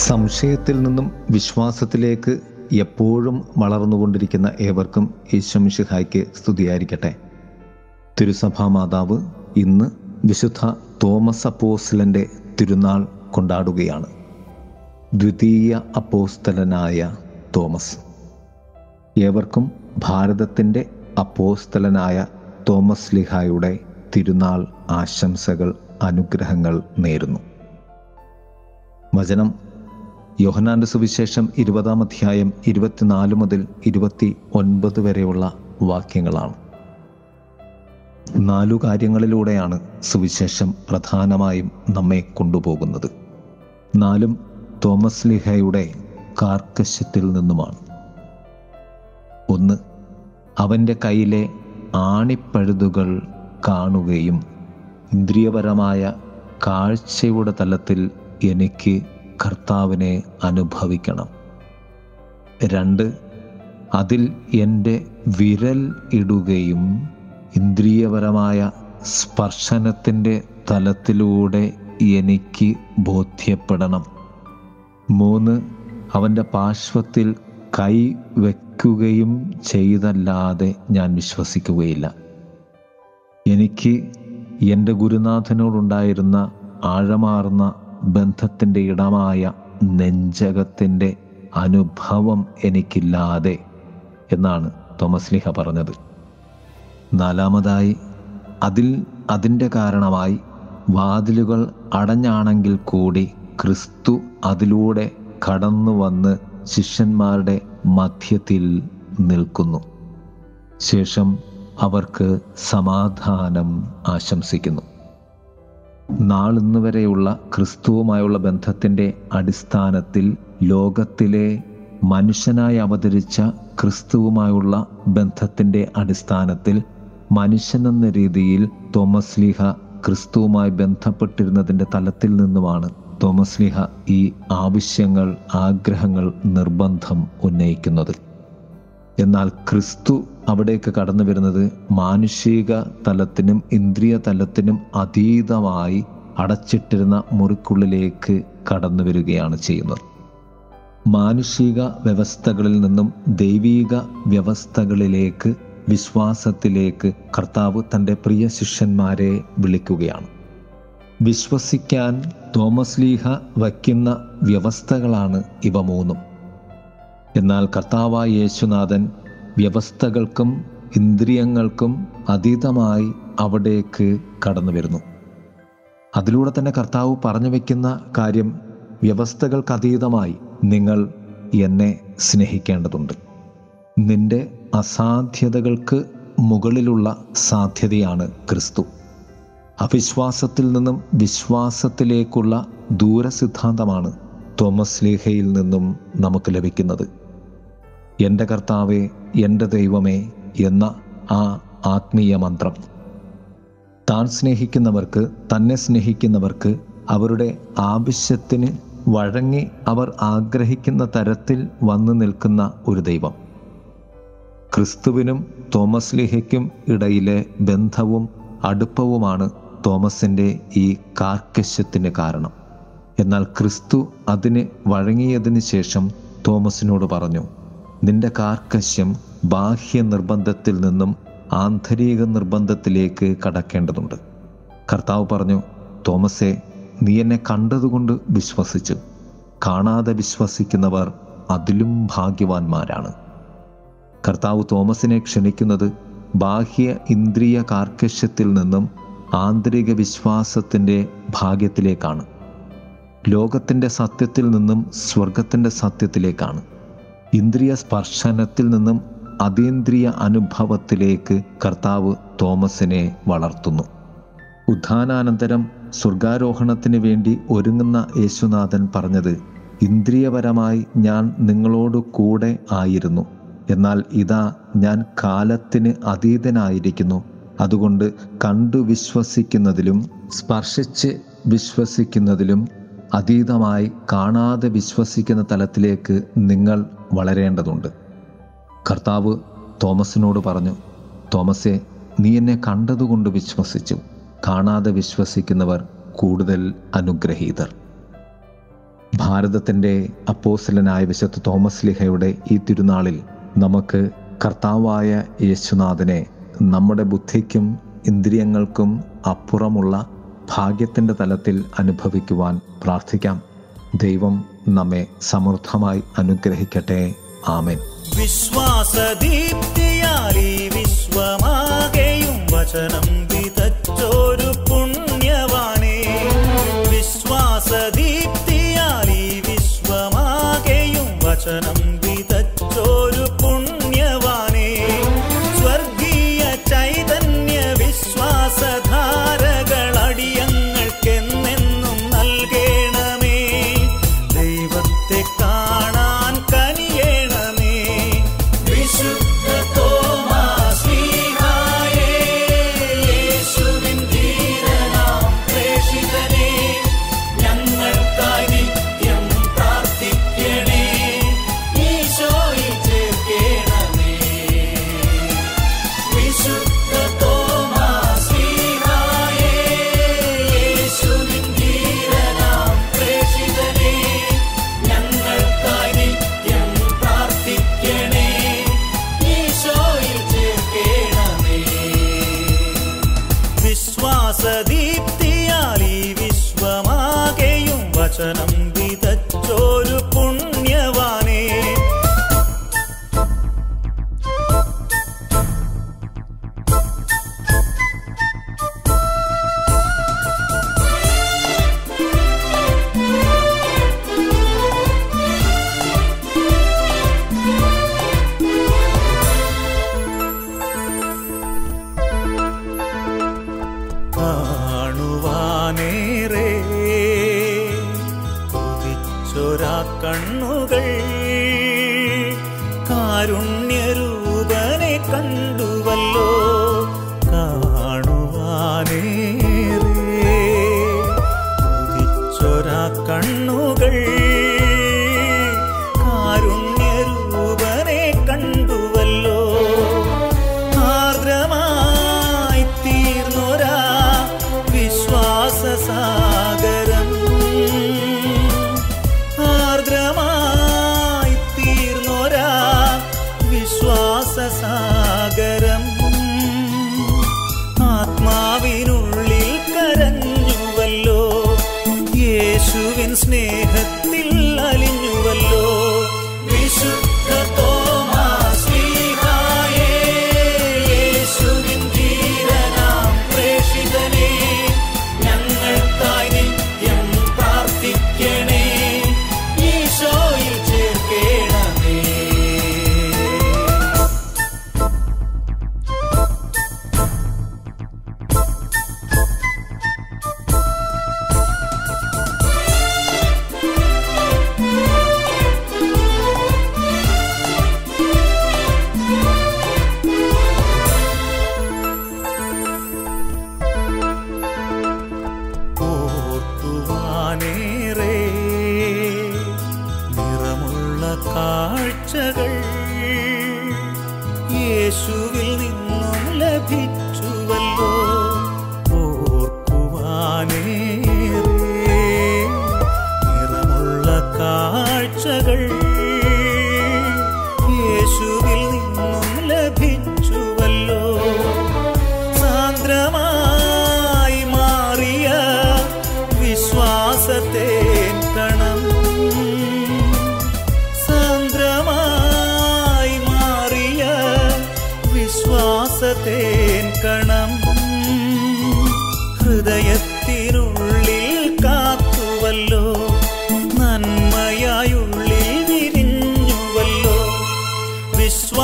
സംശയത്തിൽ നിന്നും വിശ്വാസത്തിലേക്ക് എപ്പോഴും വളർന്നുകൊണ്ടിരിക്കുന്ന ഏവർക്കും ഈശ്വംഷിഹായ്ക്ക് സ്തുതിയായിരിക്കട്ടെ. തിരുസഭാ മാതാവ് ഇന്ന് വിശുദ്ധ തോമസ് അപ്പോസ്ലന്റെ തിരുനാൾ കൊണ്ടാടുകയാണ്. ദ്വിതീയ അപ്പോസ്തലനായ തോമസ്. ഏവർക്കും ഭാരതത്തിന്റെ അപ്പോസ്തലനായ തോമസ് ലിഹായുടെ തിരുനാൾ ആശംസകൾ അനുഗ്രഹങ്ങൾ നേരുന്നു. വചനം യോഹനാന്റെ സുവിശേഷം ഇരുപതാം അധ്യായം ഇരുപത്തിനാല് മുതൽ ഇരുപത്തി ഒൻപത് വരെയുള്ള വാക്യങ്ങളാണ്. നാലു കാര്യങ്ങളിലൂടെയാണ് സുവിശേഷം പ്രധാനമായും നമ്മെ കൊണ്ടുപോകുന്നത്. നാലും തോമസ് ലിഹയുടെ കാർക്കശത്തിൽ നിന്നുമാണ്. ഒന്ന് അവന്റെ കയ്യിലെ ആണിപ്പഴുതുകൾ കാണുകയും ഇന്ദ്രിയപരമായ കാഴ്ചയുടെ തലത്തിൽ എനിക്ക് കർത്താവിനെ അനുഭവിക്കണം. രണ്ട് അതിൽ എന്റെ വിരൽ ഇടുകയും ഇന്ദ്രിയപരമായ സ്പർശനത്തിന്റെ തലത്തിലൂടെ എനിക്ക് ബോധ്യപ്പെടണം. മൂന്ന് അവന്റെ പാർശ്വത്തിൽ കൈ വയ്ക്കുകയും ചെയ്തല്ലാതെ ഞാൻ വിശ്വസിക്കുകയില്ല. എനിക്ക് എന്റെ ഗുരുനാഥനോടുണ്ടായിരുന്ന ആഴമാർന്ന ബന്ധത്തിന്റെ ഇടമായ നെഞ്ചകത്തിന്റെ അനുഭവം എനിക്കില്ലാതെ എന്നാണ് തോമസ് ലിഹ പറഞ്ഞത്. നാലാമതായി അതിൽ അതിന്റെ കാരണമായി വാതിലുകൾ അടഞ്ഞാണെങ്കിൽ കൂടി ക്രിസ്തു അതിലൂടെ കടന്നു വന്ന് ശിഷ്യന്മാരുടെ മധ്യത്തിൽ നിൽക്കുന്നു. ശേഷം അവർക്ക് സമാധാനം ആശംസിക്കുന്നു. നാളിന്ന് വരെയുള്ള ക്രിസ്തുവുമായുള്ള ബന്ധത്തിന്റെ അടിസ്ഥാനത്തിൽ ലോകത്തിലെ മനുഷ്യനായി അവതരിച്ച ക്രിസ്തുവുമായുള്ള ബന്ധത്തിന്റെ അടിസ്ഥാനത്തിൽ മനുഷ്യനെന്ന രീതിയിൽ തോമസ് ലീഹ ക്രിസ്തുവുമായി ബന്ധപ്പെട്ടിരുന്നതിന്റെ തലത്തിൽ നിന്നുമാണ്. തോമസ് ലീഹ ഈ ആവശ്യങ്ങൾ ആഗ്രഹങ്ങൾ നിർബന്ധം ഉന്നയിക്കുന്നത്. എന്നാൽ ക്രിസ്തു അവിടേക്ക് കടന്നു വരുന്നത് മാനുഷിക തലത്തിനും ഇന്ദ്രിയ തലത്തിനും അതീതമായി അടച്ചിട്ടിരുന്ന മുറിക്കുള്ളിലേക്ക് കടന്നു വരികയാണ് ചെയ്യുന്നത്. മാനുഷിക വ്യവസ്ഥകളിൽ നിന്നും ദൈവീക വ്യവസ്ഥകളിലേക്ക് വിശ്വാസത്തിലേക്ക് കർത്താവ് തന്റെ പ്രിയ ശിഷ്യന്മാരെ വിളിക്കുകയാണ്. വിശ്വസിക്കാൻ തോമസ് ലീഹ വയ്ക്കുന്ന വ്യവസ്ഥകളാണ് ഇവ മൂന്നും. എന്നാൽ കർത്താവായ യേശുനാഥൻ വ്യവസ്ഥകൾക്കും ഇന്ദ്രിയങ്ങൾക്കും അതീതമായി അവിടേക്ക് കടന്നു വരുന്നു. അതിലൂടെ തന്നെ കർത്താവ് പറഞ്ഞു വയ്ക്കുന്ന കാര്യം വ്യവസ്ഥകൾക്ക് അതീതമായി നിങ്ങൾ എന്നെ സ്നേഹിക്കേണ്ടതുണ്ട്. നിന്റെ അസാധ്യതകൾക്ക് മുകളിലുള്ള സാധ്യതയാണ് ക്രിസ്തു. അവിശ്വാസത്തിൽ നിന്നും വിശ്വാസത്തിലേക്കുള്ള ദൂരസിദ്ധാന്തമാണ് തോമസ് ലീഹയിൽ നിന്നും നമുക്ക് ലഭിക്കുന്നത്. എന്റെ കർത്താവെ എന്റെ ദൈവമേ എന്ന ആ ആത്മീയ മന്ത്രം. താൻ സ്നേഹിക്കുന്നവർക്ക് തന്നെ സ്നേഹിക്കുന്നവർക്ക് അവരുടെ ആവശ്യത്തിന് വഴങ്ങി അവർ ആഗ്രഹിക്കുന്ന തരത്തിൽ വന്നു നിൽക്കുന്ന ഒരു ദൈവം. ക്രിസ്തുവിനും തോമസ് ലിഹയ്ക്കും ഇടയിലെ ബന്ധവും അടുപ്പവുമാണ് തോമസിന്റെ ഈ കാർക്കശ്യത്തിന് കാരണം. എന്നാൽ ക്രിസ്തു അതിന് വഴങ്ങിയതിന് ശേഷം തോമസിനോട് പറഞ്ഞു നിന്റെ കാർക്കശ്യം ബാഹ്യ നിർബന്ധത്തിൽ നിന്നും ആന്തരിക നിർബന്ധത്തിലേക്ക് കടക്കേണ്ടതുണ്ട്. കർത്താവ് പറഞ്ഞു തോമസെ നീ എന്നെ കണ്ടതുകൊണ്ട് വിശ്വസിച്ചു. കാണാതെ വിശ്വസിക്കുന്നവർ അതിലും ഭാഗ്യവാന്മാരാണ്. കർത്താവ് തോമസിനെ ക്ഷണിക്കുന്നത് ബാഹ്യ ഇന്ദ്രിയ കാർക്കശ്യത്തിൽ നിന്നും ആന്തരിക വിശ്വാസത്തിന്റെ ഭാഗ്യത്തിലേക്കാണ്. ലോകത്തിന്റെ സത്യത്തിൽ നിന്നും സ്വർഗത്തിന്റെ സത്യത്തിലേക്കാണ്. ഇന്ദ്രിയ സ്പർശനത്തിൽ നിന്നും അതീന്ദ്രിയ അനുഭവത്തിലേക്ക് കർത്താവ് തോമസിനെ വളർത്തുന്നു. ഉദ്ധാനാനന്തരം സ്വർഗാരോഹണത്തിന് വേണ്ടി ഒരുങ്ങുന്ന യേശുനാഥൻ പറഞ്ഞത് ഇന്ദ്രിയപരമായി ഞാൻ നിങ്ങളോട് കൂടെ ആയിരുന്നു. എന്നാൽ ഇതാ ഞാൻ കാലത്തിന് അതീതനായിരിക്കുന്നു. അതുകൊണ്ട് കണ്ടു വിശ്വസിക്കുന്നതിലും സ്പർശിച്ച് വിശ്വസിക്കുന്നതിലും അതീതമായി കാണാതെ വിശ്വസിക്കുന്ന തലത്തിലേക്ക് നിങ്ങൾ വളരേണ്ടതുണ്ട്. കർത്താവ് തോമസിനോട് പറഞ്ഞു തോമസെ നീ എന്നെ കണ്ടതുകൊണ്ട് വിശ്വസിച്ചു. കാണാതെ വിശ്വസിക്കുന്നവർ കൂടുതൽ അനുഗ്രഹീതർ. ഭാരതത്തിന്റെ അപ്പോസിലനായ വിശുദ്ധ തോമസ് ലിഹയുടെ ഈ തിരുനാളിൽ നമുക്ക് കർത്താവായ യേശുനാഥനെ നമ്മുടെ ബുദ്ധിക്കും ഇന്ദ്രിയങ്ങൾക്കും അപ്പുറമുള്ള ഭാഗ്യത്തിന്റെ തലത്തിൽ അനുഭവിക്കുവാൻ പ്രാർത്ഥിക്കാം. ദൈവം നമ്മെ സമൃദ്ധമായി അനുഗ്രഹിക്കട്ടെ. ആമേൻ. വിശ്വാസദീപ്തിയാൽ ഈ വിശ്വമാകെയും വചനം വിതച്ചോ വിശ്വാസദീപ്തിയാൽ ഈ വിശ്വമാകെയും വചനം വിത കാരുണ്യരൂ listening.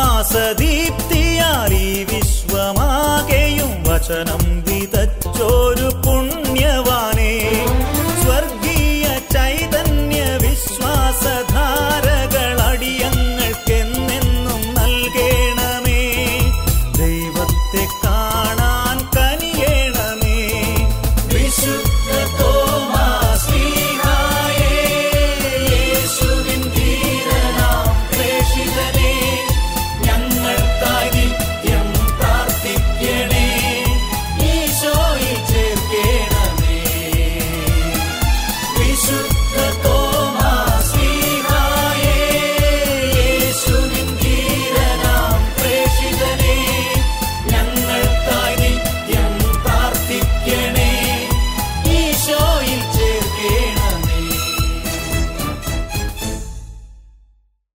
പ്രകാശദീപ്തിയാൽ ഈ വിശ്വമാകെയും വചനം വിതച്ചോരു പുണ്യ cantor.